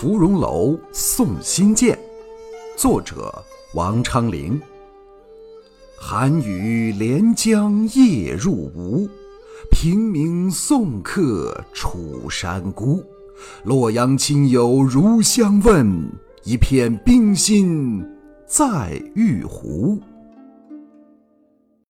芙蓉楼送辛渐作者王昌龄。寒雨连江夜入吴平明送客楚山孤洛阳亲友如相问一片冰心在玉壶